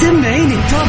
سمعيني التوب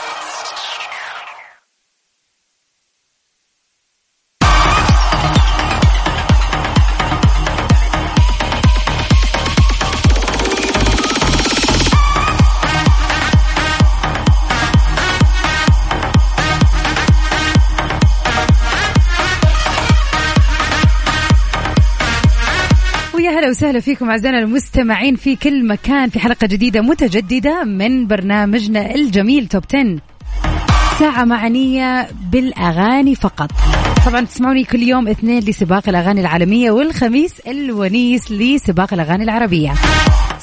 هلا وسهلا فيكم أعزائنا المستمعين في كل مكان في حلقة جديدة متجددة من برنامجنا الجميل توب 10 ساعة معنية بالأغاني فقط. طبعا تسمعوني كل يوم اثنين لسباق الأغاني العالمية والخميس الونيس لسباق الأغاني العربية.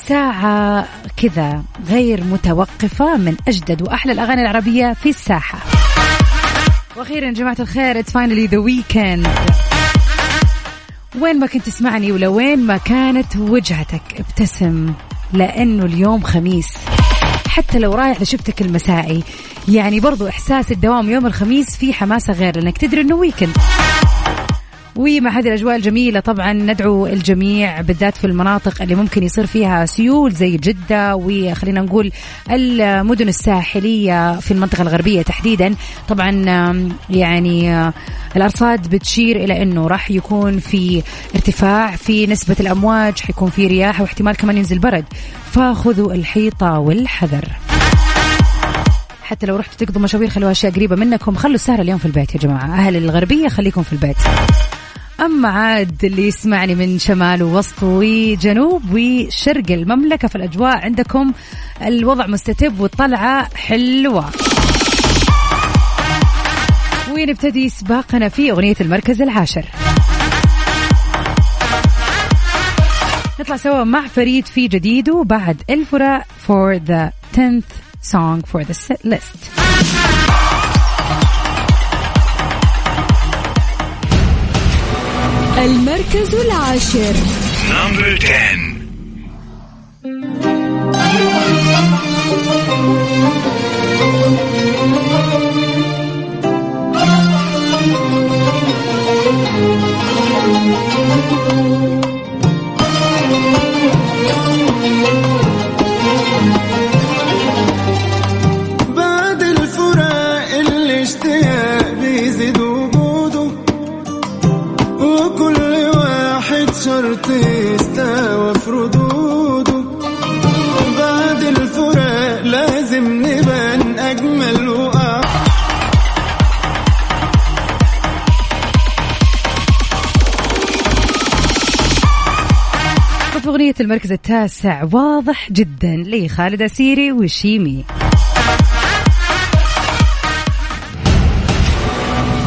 ساعة كذا غير متوقفة من أجدد وأحلى الأغاني العربية في الساحة. وأخيرا جماعة الخير it's finally the weekend. وين ما كنت تسمعني ولوين ما كانت وجهتك ابتسم لأنه اليوم خميس. حتى لو رايح لشفتك المسائي يعني برضو إحساس الدوام يوم الخميس في حماسة غير لأنك تدري أنه ويكند ومع هذه الأجواء الجميلة طبعا ندعو الجميع بالذات في المناطق اللي ممكن يصير فيها سيول زي جدة وخلينا نقول المدن الساحلية في المنطقة الغربية تحديدا. طبعا يعني الأرصاد بتشير إلى أنه راح يكون في ارتفاع في نسبة الأمواج حيكون في رياح واحتمال كمان ينزل برد. فخذوا الحيطة والحذر. حتى لو رحتوا تقضوا مشاوير خلوها أشياء قريبة منكم. خلوا السهرة اليوم في البيت يا جماعة. أهل الغربية خليكم في البيت. أما عاد اللي يسمعني من شمال ووسط وجنوب وشرق المملكة في الاجواء عندكم الوضع مستتب والطلعة حلوة. ونبتدي سباقنا في أغنية المركز العاشر. نطلع سوا مع فريد في جديده بعد الفراق for the 10th song for the list. المركز العاشر. 10 بعد يستوى في ردوده بعد الفراق لازم نبان أجمل وأحلى في أغنية المركز التاسع واضح جدا لخالد أسيري وشيمي.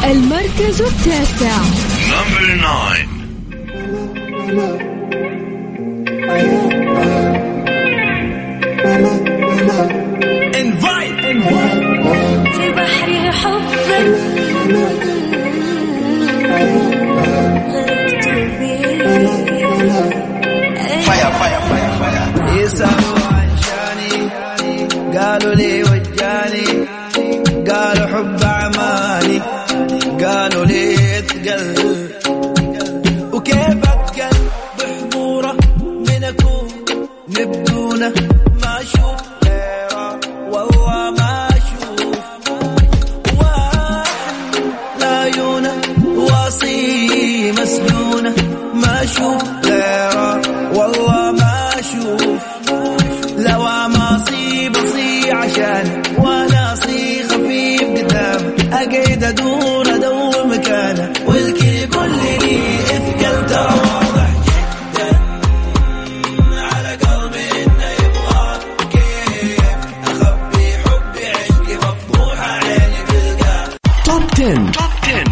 المركز التاسع. نمبر نبدونه ما أشوف.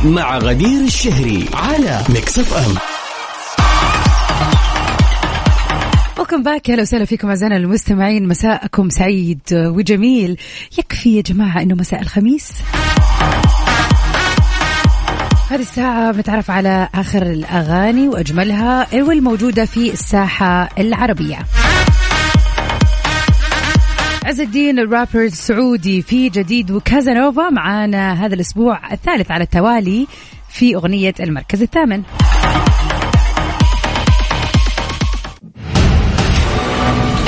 مع غدير الشهري على Mix FM welcome back أهلا وسهلا فيكم أعزائنا المستمعين. مساءكم سعيد وجميل. يكفي يا جماعة إنه مساء الخميس. هذه الساعة بنتعرف على آخر الأغاني وأجملها والموجودة في الساحة العربية. عز الدين الرابر السعودي في جديد وكازانوفا معانا هذا الأسبوع الثالث على التوالي في أغنية المركز الثامن.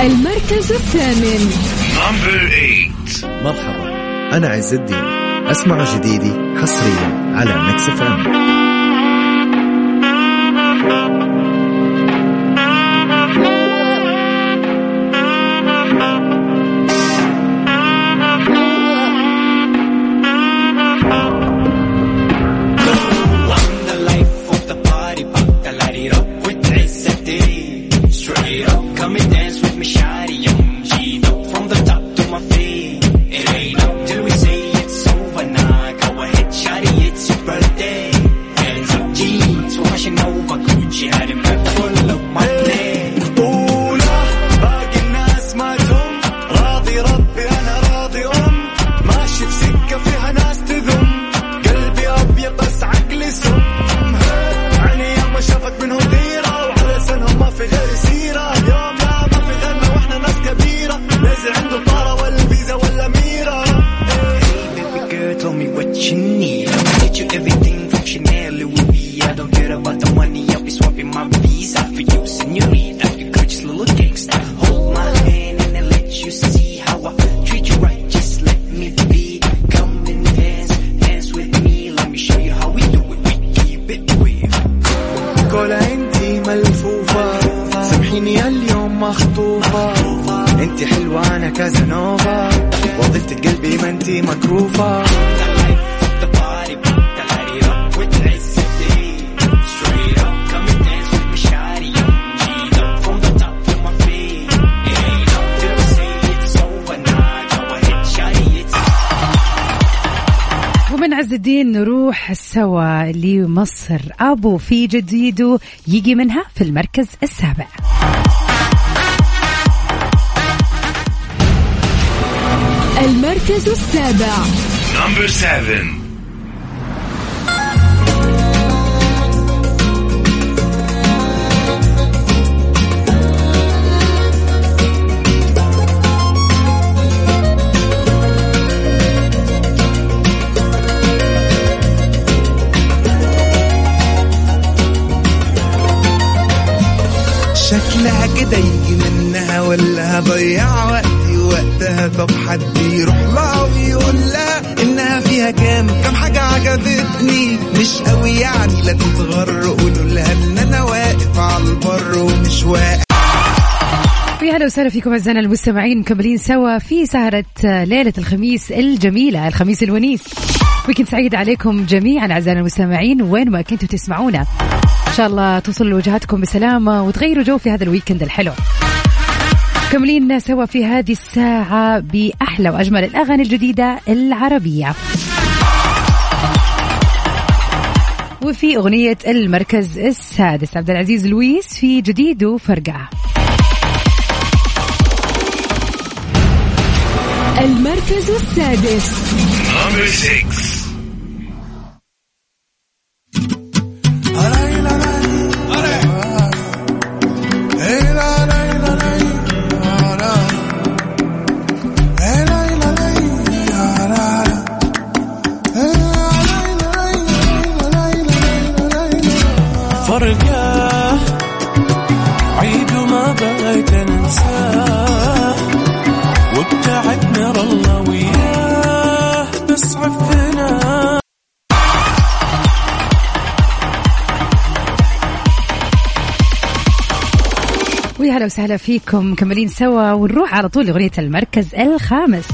المركز الثامن. Number 8. مرحبا أنا عز الدين. اسمعوا جديدي حصريا على ميكس إف سنهم ما till we say it's over. Nah, go ahead, shawty, it's ومن عز الدين نروح سوا لمصر. أبو في جديده يجي منها في المركز السابع. المركز السابع Number 7. شكلها كده يجي منها ولا هضيع وقتي وقتها طب حد يروح لها ويقول لها إنها فيها كام؟ كام حاجة عجبتني. مش قوي يعني لا تتغر. قولوا لها إن أنا واقف على البر ومش واقف. يا هلا وسهلا فيكم أعزائنا المستمعين مكملين سوا في سهرة ليلة الخميس الجميلة الخميس الونيس. ويكند سعيد عليكم جميعا أعزائنا المستمعين وين ما كنتوا تسمعونا. إن شاء الله توصل لوجهاتكم بسلامة وتغيروا جو في هذا ال weekend الحلو. مكملين سوا في هذه الساعة بأحلى وأجمل الأغاني الجديدة العربية. وفي أغنية المركز السادس عبد العزيز لويس في جديده فرقعة المركز السادس. عيد وما بغيت انساه وابتعد نار الله وياه. بس عفنا ويا هلا وسهلا فيكم مكملين سوا ونروح على طول لأغنية المركز الخامس.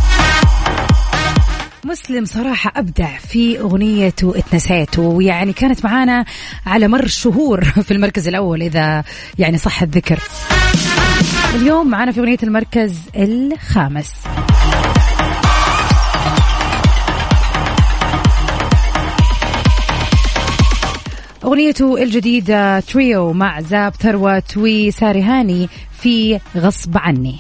مسلم صراحة أبدع في أغنيته اتنسيت ويعني كانت معانا على مر الشهور في المركز الأول إذا يعني صح الذكر. اليوم معانا في أغنية المركز الخامس. أغنيته الجديدة تريو مع زاب ثروت وساري هاني في غصب عني.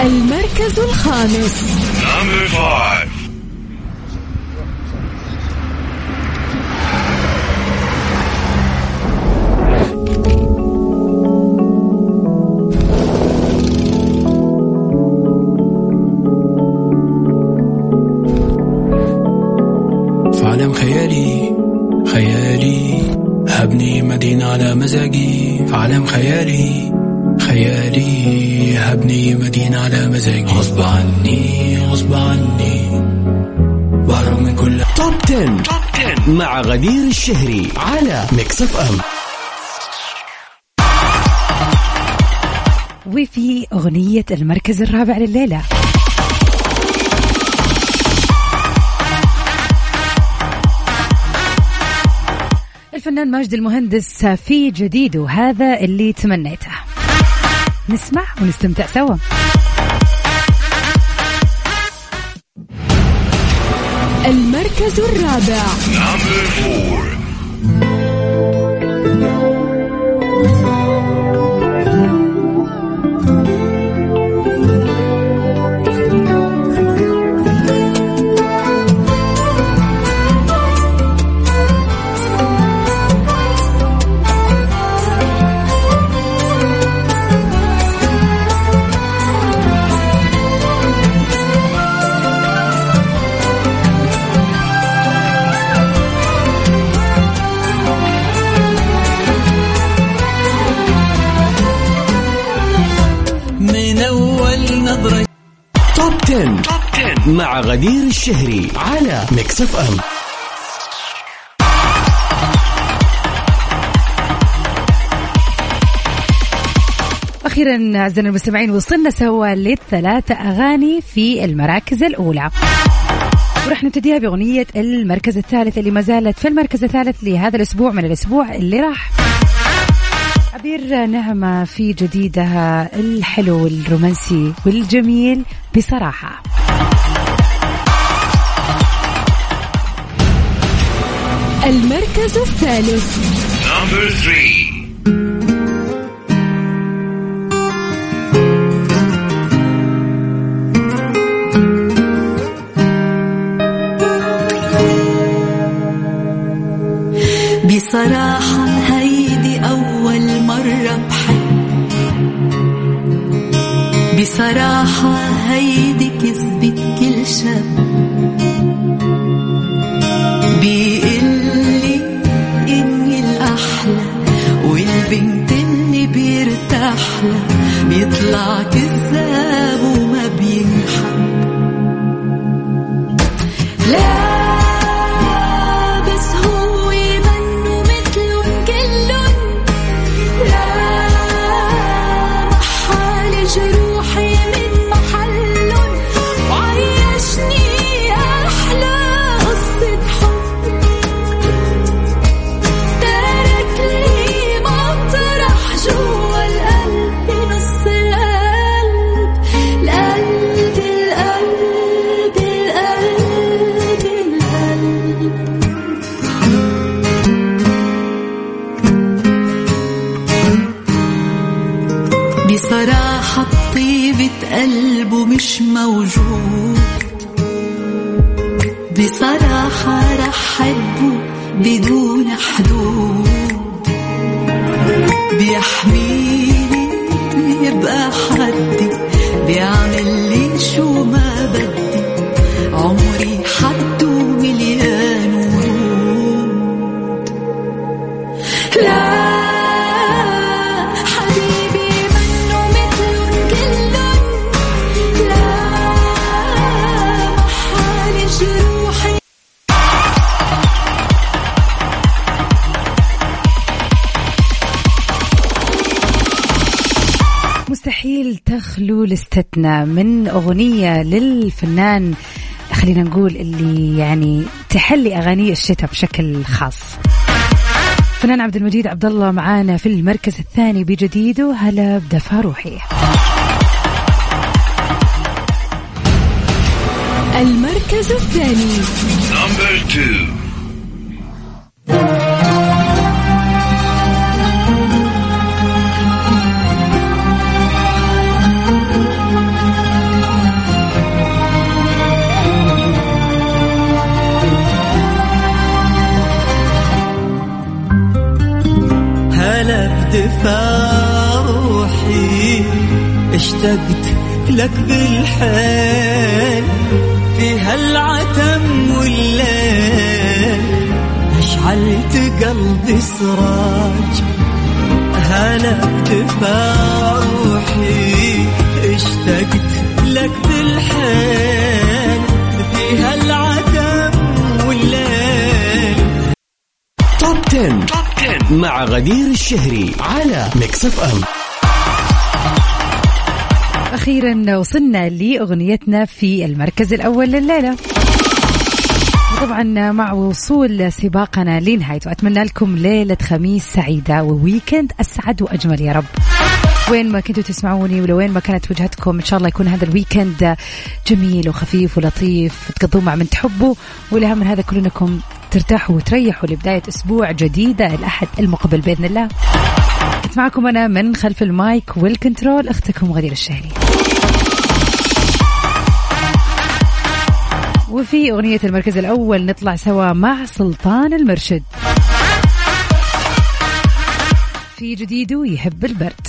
المركز الخامس. Number five. عالم خيالي خيالي هبني مدينة على مزاجي. في عالم خيالي خيالي. هبني مدينة على مزاجي. غصب عني. غصب عني. بهرب من كل Top 10. مع غدير الشهري على Mix FM وفي أغنية المركز الرابع لليلة. الفنان ماجد المهندس في جديده هذا اللي تمنيته. نسمع ونستمتع سوا. المركز الرابع. غدير الشهري على Mix FM أخيرا أعزائنا المستمعين وصلنا سوا للثلاثة أغاني في المراكز الأولى. ورح نبتديها بأغنية المركز الثالث اللي ما زالت في المركز الثالث لهذا الأسبوع من الأسبوع اللي راح. عبير نعمة في جديدها الحلو الرومانسي والجميل بصراحة. المركز الثالث. بيطلع كذاب بدون حدود بيحميني تخلو لستنا من أغنية للفنان خلينا نقول اللي يعني تحلي أغاني الشتاء بشكل خاص. فنان عبد المجيد عبد الله معانا في المركز الثاني بجديده. هلا بدفى روحي المركز الثاني. روحي اشتقت لك بالحيل في هالعتم والليل أشعلت قلبي سراج هلا روحي اشتقت لك بالحيل في هالعتم والليل Top 10. مع غدير الشهري على Mix FM أخيرا وصلنا لأغنيتنا في المركز الأول لليلة. طبعا مع وصول سباقنا لنهايته أتمنى لكم ليلة خميس سعيدة و weekend أسعد وأجمل يا رب. وين ما كنتوا تسمعوني ولوين ما كانت وجهتكم إن شاء الله يكون هذا ال weekend جميل وخفيف ولطيف تقضوه مع من تحبوا والأهم من هذا كله انكم ترتاحوا وتريحوا لبدايه أسبوع جديدة الأحد المقبل بإذن الله. كنت معكم أنا من خلف ال mic وال control أختكم غدير الشهري. وفي أغنية المركز الأول نطلع سوا مع سلطان المرشد. في جديده يحب البرد.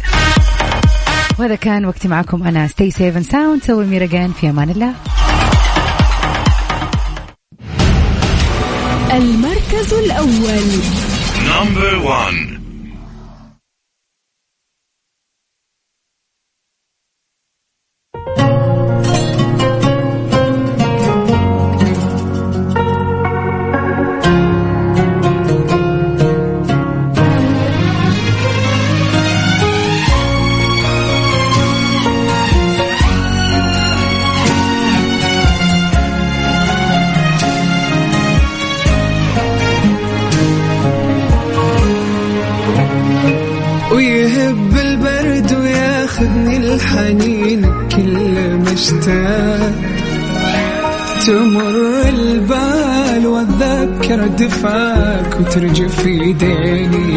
وهذا كان وقتي معكم أنا ستي سيفن ساوند سوي ميرجان في أمان الله. المركز الأول. نمبر 1 دفاك وترجف يديني